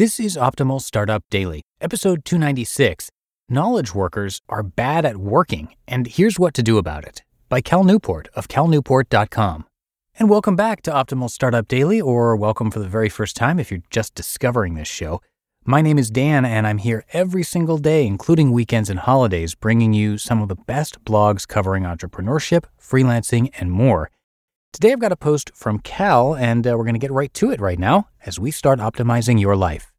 This is Optimal Startup Daily, episode 296. Knowledge workers are bad at working, and here's what to do about it, by Cal Newport of calnewport.com. And welcome back to Optimal Startup Daily, or welcome for the very first time if you're just discovering this show. My name is Dan, and I'm here every single day, including weekends and holidays, bringing you some of the best blogs covering entrepreneurship, freelancing, and more. Today I've got a post from Cal, and uh, we're going to get right to it right now as we start optimizing your life.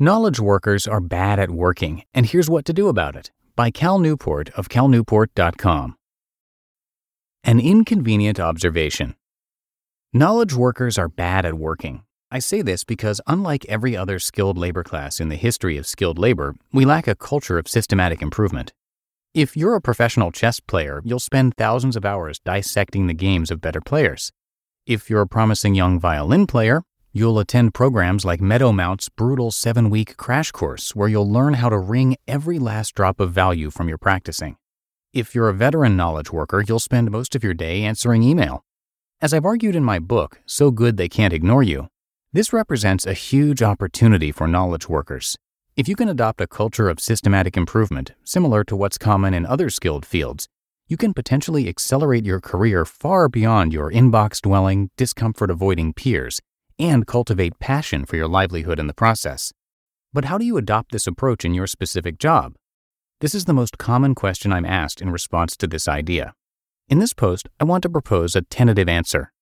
Knowledge workers are bad at working, and here's what to do about it by Cal Newport of calnewport.com. An inconvenient observation. Knowledge workers are bad at working. I say this because, unlike every other skilled labor class in the history of skilled labor, we lack a culture of systematic improvement. If you're a professional chess player, you'll spend thousands of hours dissecting the games of better players. If you're a promising young violin player, You'll attend programs like Meadowmount's brutal seven week crash course, where you'll learn how to wring every last drop of value from your practicing. If you're a veteran knowledge worker, you'll spend most of your day answering email. As I've argued in my book, So Good They Can't Ignore You, this represents a huge opportunity for knowledge workers. If you can adopt a culture of systematic improvement, similar to what's common in other skilled fields, you can potentially accelerate your career far beyond your inbox dwelling, discomfort avoiding peers and cultivate passion for your livelihood in the process. But how do you adopt this approach in your specific job? This is the most common question I'm asked in response to this idea. In this post, I want to propose a tentative answer.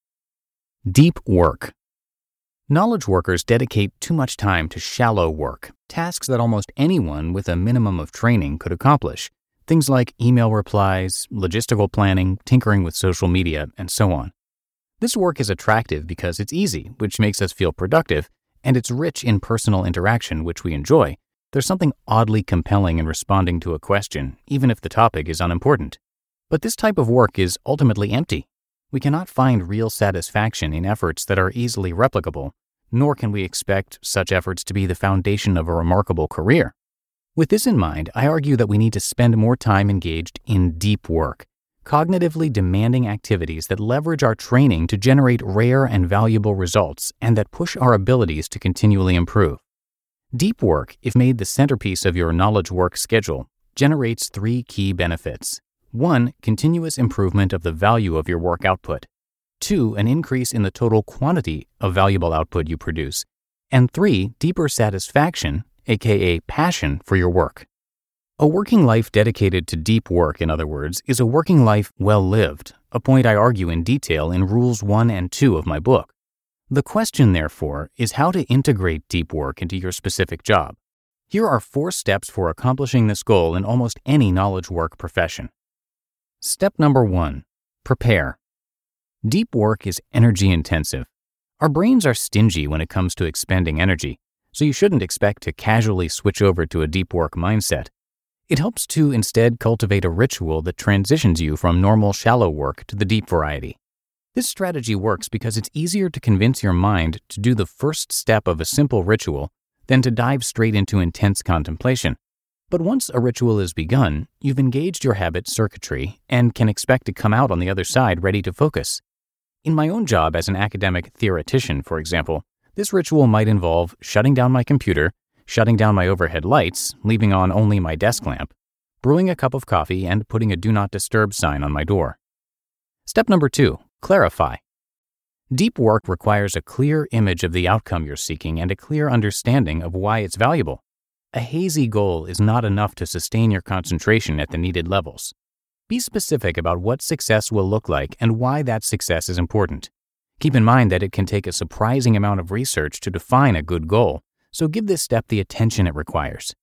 Deep work. Knowledge workers dedicate too much time to shallow work, tasks that almost anyone with a minimum of training could accomplish. Things like email replies, logistical planning, tinkering with social media, and so on. This work is attractive because it's easy, which makes us feel productive, and it's rich in personal interaction, which we enjoy. There's something oddly compelling in responding to a question, even if the topic is unimportant. But this type of work is ultimately empty. We cannot find real satisfaction in efforts that are easily replicable, nor can we expect such efforts to be the foundation of a remarkable career. With this in mind, I argue that we need to spend more time engaged in deep work, cognitively demanding activities that leverage our training to generate rare and valuable results and that push our abilities to continually improve. Deep work, if made the centerpiece of your knowledge work schedule, generates three key benefits. One, continuous improvement of the value of your work output. Two, an increase in the total quantity of valuable output you produce. And three, deeper satisfaction, aka passion, for your work. A working life dedicated to deep work, in other words, is a working life well lived, a point I argue in detail in Rules 1 and 2 of my book. The question, therefore, is how to integrate deep work into your specific job. Here are four steps for accomplishing this goal in almost any knowledge work profession. Step number one prepare. Deep work is energy intensive. Our brains are stingy when it comes to expending energy, so you shouldn't expect to casually switch over to a deep work mindset. It helps to instead cultivate a ritual that transitions you from normal shallow work to the deep variety. This strategy works because it's easier to convince your mind to do the first step of a simple ritual than to dive straight into intense contemplation. But once a ritual is begun, you've engaged your habit circuitry and can expect to come out on the other side ready to focus. In my own job as an academic theoretician, for example, this ritual might involve shutting down my computer shutting down my overhead lights, leaving on only my desk lamp, brewing a cup of coffee, and putting a Do Not Disturb sign on my door. Step number two clarify. Deep work requires a clear image of the outcome you're seeking and a clear understanding of why it's valuable. A hazy goal is not enough to sustain your concentration at the needed levels. Be specific about what success will look like and why that success is important. Keep in mind that it can take a surprising amount of research to define a good goal, so give this step the attention it requires.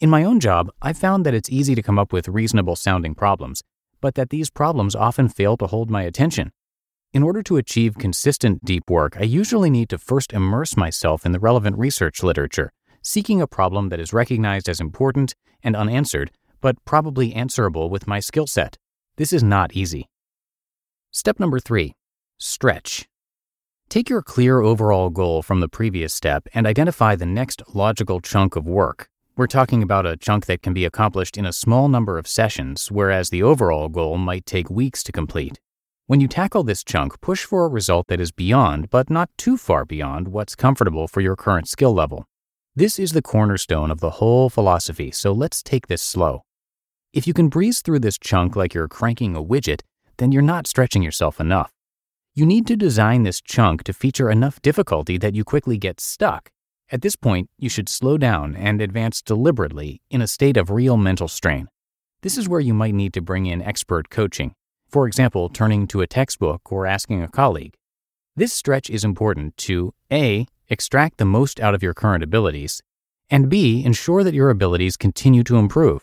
In my own job, I've found that it's easy to come up with reasonable sounding problems, but that these problems often fail to hold my attention. In order to achieve consistent deep work, I usually need to first immerse myself in the relevant research literature, seeking a problem that is recognized as important and unanswered but probably answerable with my skill set. This is not easy. Step number three stretch. Take your clear overall goal from the previous step and identify the next logical chunk of work. We're talking about a chunk that can be accomplished in a small number of sessions, whereas the overall goal might take weeks to complete. When you tackle this chunk, push for a result that is beyond, but not too far beyond, what's comfortable for your current skill level. This is the cornerstone of the whole philosophy, so let's take this slow. If you can breeze through this chunk like you're cranking a widget, then you're not stretching yourself enough. You need to design this chunk to feature enough difficulty that you quickly get stuck. At this point, you should slow down and advance deliberately in a state of real mental strain. This is where you might need to bring in expert coaching, for example, turning to a textbook or asking a colleague. This stretch is important to A. Extract the most out of your current abilities, and B. Ensure that your abilities continue to improve.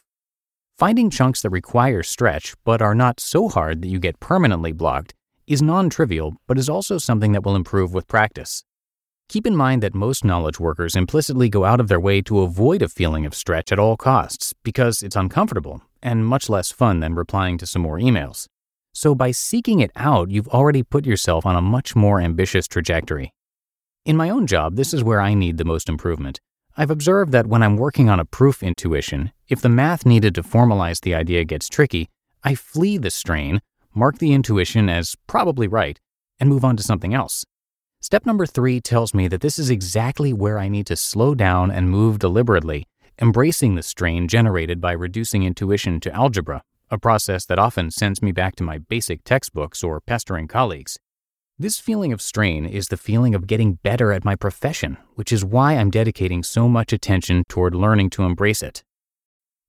Finding chunks that require stretch but are not so hard that you get permanently blocked is non trivial but is also something that will improve with practice. Keep in mind that most knowledge workers implicitly go out of their way to avoid a feeling of stretch at all costs because it's uncomfortable and much less fun than replying to some more emails. So, by seeking it out, you've already put yourself on a much more ambitious trajectory. In my own job, this is where I need the most improvement. I've observed that when I'm working on a proof intuition, if the math needed to formalize the idea gets tricky, I flee the strain, mark the intuition as probably right, and move on to something else. Step number three tells me that this is exactly where I need to slow down and move deliberately, embracing the strain generated by reducing intuition to algebra, a process that often sends me back to my basic textbooks or pestering colleagues. This feeling of strain is the feeling of getting better at my profession, which is why I'm dedicating so much attention toward learning to embrace it.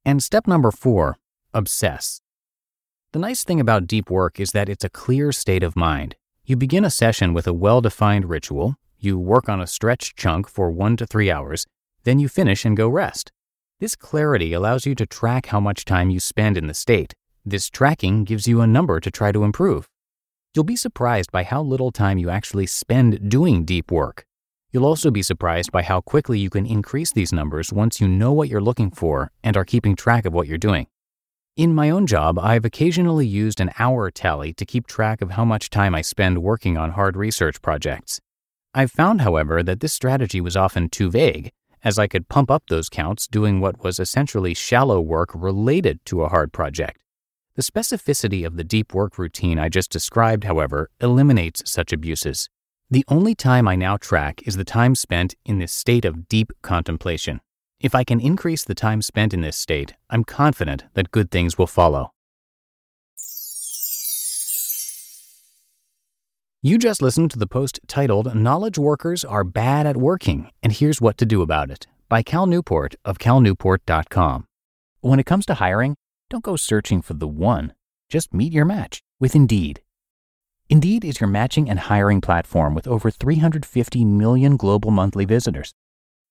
And step number four obsess. The nice thing about deep work is that it's a clear state of mind. You begin a session with a well defined ritual, you work on a stretch chunk for one to three hours, then you finish and go rest. This clarity allows you to track how much time you spend in the state. This tracking gives you a number to try to improve. You'll be surprised by how little time you actually spend doing deep work. You'll also be surprised by how quickly you can increase these numbers once you know what you're looking for and are keeping track of what you're doing. In my own job, I've occasionally used an hour tally to keep track of how much time I spend working on hard research projects. I've found, however, that this strategy was often too vague, as I could pump up those counts doing what was essentially shallow work related to a hard project. The specificity of the deep work routine I just described, however, eliminates such abuses. The only time I now track is the time spent in this state of deep contemplation. If I can increase the time spent in this state, I'm confident that good things will follow. You just listened to the post titled Knowledge Workers Are Bad at Working, and Here's What to Do About It by Cal Newport of calnewport.com. When it comes to hiring, don't go searching for the one. Just meet your match with Indeed. Indeed is your matching and hiring platform with over 350 million global monthly visitors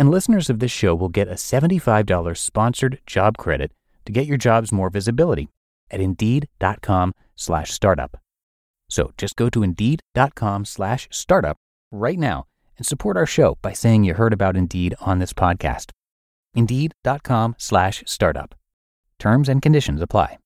And listeners of this show will get a $75 sponsored job credit to get your jobs more visibility at indeed.com slash startup. So just go to indeed.com slash startup right now and support our show by saying you heard about Indeed on this podcast. Indeed.com slash startup. Terms and conditions apply.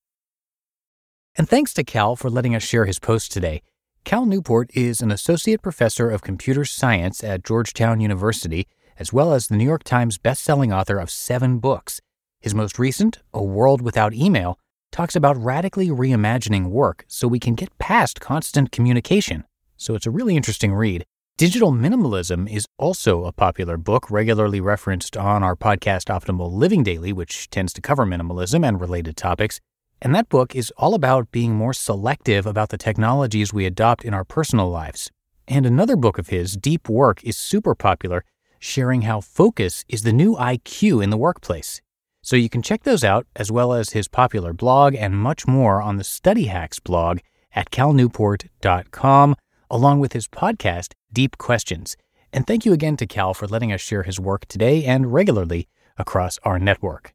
And thanks to Cal for letting us share his post today. Cal Newport is an associate professor of computer science at Georgetown University, as well as the New York Times bestselling author of seven books. His most recent, A World Without Email, talks about radically reimagining work so we can get past constant communication. So it's a really interesting read. Digital Minimalism is also a popular book regularly referenced on our podcast Optimal Living Daily, which tends to cover minimalism and related topics. And that book is all about being more selective about the technologies we adopt in our personal lives. And another book of his, Deep Work, is super popular, sharing how focus is the new IQ in the workplace. So you can check those out, as well as his popular blog and much more on the Study Hacks blog at calnewport.com along with his podcast, Deep Questions. And thank you again to Cal for letting us share his work today and regularly across our network.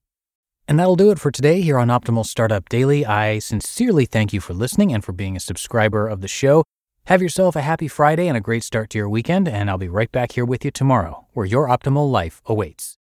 And that'll do it for today here on Optimal Startup Daily. I sincerely thank you for listening and for being a subscriber of the show. Have yourself a happy Friday and a great start to your weekend, and I'll be right back here with you tomorrow, where your optimal life awaits.